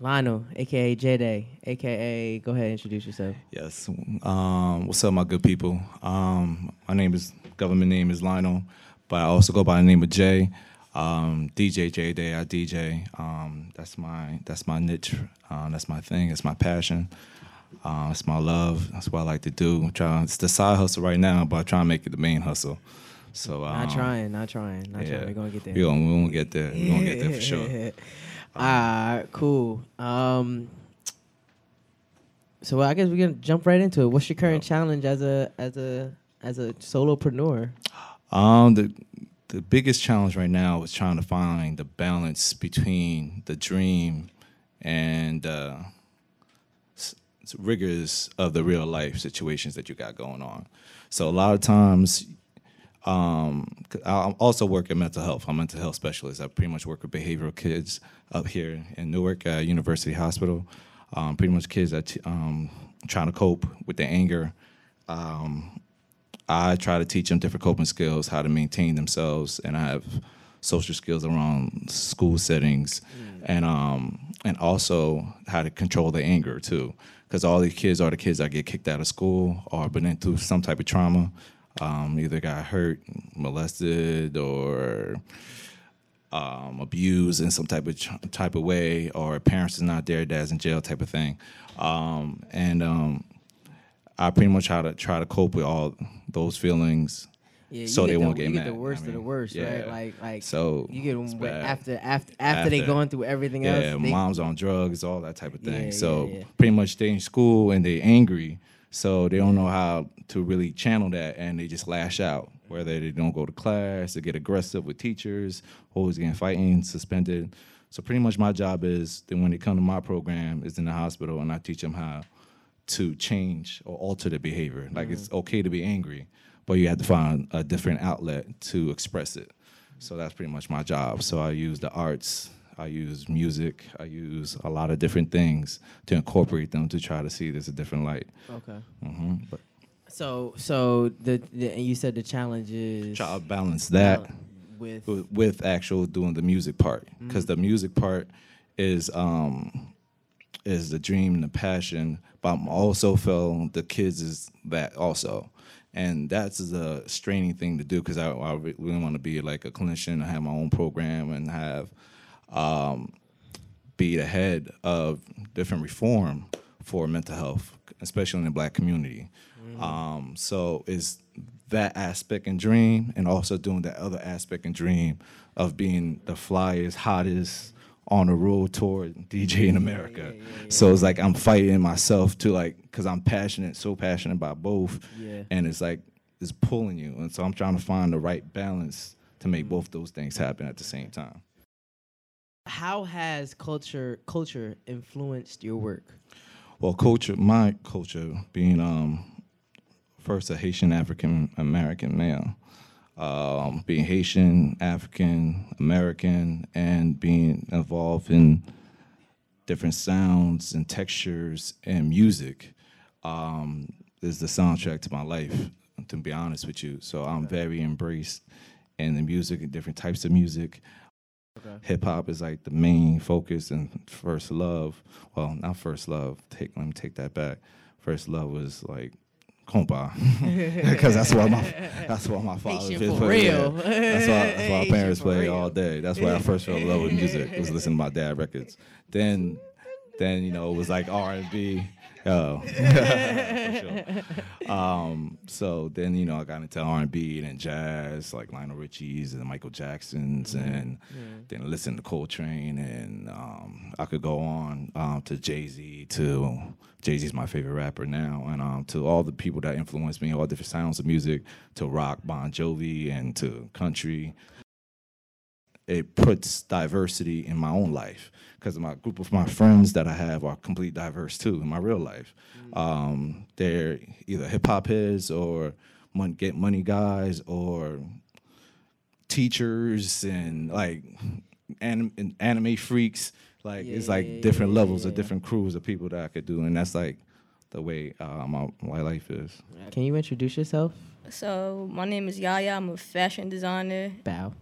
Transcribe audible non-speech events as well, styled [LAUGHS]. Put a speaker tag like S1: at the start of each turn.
S1: Lionel, aka J Day, aka go ahead and introduce yourself.
S2: Yes. Um, what's up, my good people? Um, my name is government name is Lionel, but I also go by the name of Jay. Um, DJ J Day. I DJ. Um, that's my that's my niche. Uh, that's my thing. It's my passion. Uh, it's my love. That's what I like to do. I'm trying, it's the side hustle right now, but I try to make it the main hustle. So um,
S1: not trying, not trying, not
S2: yeah,
S1: trying. We're gonna get there.
S2: We gonna, we gonna get there. We're gonna get there for sure. [LAUGHS]
S1: All right, cool. Um, so I guess we're gonna jump right into it. What's your current challenge as a as a as a solopreneur?
S2: Um, the the biggest challenge right now is trying to find the balance between the dream and uh, rigors of the real life situations that you got going on. So a lot of times, um, I also work in mental health. I'm a mental health specialist. I pretty much work with behavioral kids up here in Newark uh, University Hospital. Um, pretty much kids that um, trying to cope with their anger. Um, I try to teach them different coping skills, how to maintain themselves, and I have social skills around school settings, and um, and also how to control their anger too. Because all these kids are the kids that get kicked out of school or been into some type of trauma, um, either got hurt, molested, or um, abused in some type of type of way, or parents is not there, dad's in jail, type of thing. Um, and um, I pretty much try to try to cope with all those feelings,
S1: Yeah,
S2: so they
S1: the,
S2: won't
S1: you
S2: get mad.
S1: the worst
S2: I
S1: of the
S2: mean,
S1: worst, right? Like like
S2: So
S1: you get them
S2: bad.
S1: after after after they
S2: After.
S1: going through everything
S2: yeah,
S1: else. they-
S2: mom's on drugs, all that type of thing.
S1: Yeah,
S2: so
S1: yeah, yeah.
S2: pretty much they in school and they angry, so they don't know how to really channel that, and they just lash out. Whether they don't go to class, they get aggressive with teachers, always getting fighting, suspended. So pretty much my job is that when they come to my program is in the hospital, and I teach them how to change or alter their behavior. Like it's mm-hmm. okay to be angry, but you have to find a different outlet to express it. So that's pretty much my job. So I use the arts, I use music, I use a lot of different things to incorporate them to try to see this a different light.
S1: okay.
S2: hmm But
S1: So so the, the and you said the challenge is
S2: try to balance that
S1: with
S2: with, with actual doing the music part because the music part is um is the dream and the passion but i'm also feel the kids is that also and that's a straining thing to do because I, I really want to be like a clinician and have my own program and have um, be the head of different reform for mental health, especially in the black community. Um, so it's that aspect and dream, and also doing that other aspect and dream of being the flyest, hottest on the road tour DJ in America. So it's like I'm fighting myself to like, because I'm passionate, so passionate about both,
S1: Yeah.
S2: and it's like it's pulling you, and so I'm trying to find the right balance to make both those things happen at the same time.
S1: How has culture culture influenced your work?
S2: Well, culture, my culture being um, first a Haitian African American male, um, being Haitian African American, and being involved in different sounds and textures and music um, is the soundtrack to my life. To be honest with you, so I'm very embraced in the music and different types of music. Hip hop is like the main focus and first love. Well, not first love. Take let me take that back. First love was like compa, [LAUGHS] because that's what my that's what my father
S1: Haitian
S2: just
S1: for
S2: played. Yeah.
S1: real.
S2: That's why that's why my [LAUGHS] parents
S1: for
S2: played
S1: real.
S2: all day. That's why I first fell in love with music. Was listening to my dad records. Then then you know it was like R and B. Oh, [LAUGHS] for sure. [LAUGHS] Um, so then you know I got into R and B and then jazz, like Lionel Richie's and Michael Jackson's, and then listen to Coltrane, and um, I could go on um, to Jay Z. To Jay Z's my favorite rapper now, and um, to all the people that influenced me, all different sounds of music, to rock, Bon Jovi, and to country it puts diversity in my own life because my group of my friends that I have are complete diverse too in my real life. Um, they're either hip hop heads or mon- get money guys or teachers and like anim- and anime freaks. Like it's like
S1: yeah,
S2: different
S1: yeah,
S2: levels
S1: yeah.
S2: of different crews of people that I could do, and that's like the way uh, my my life is.
S1: Can you introduce yourself?
S3: So my name is Yaya. I'm a fashion designer.
S1: Bow.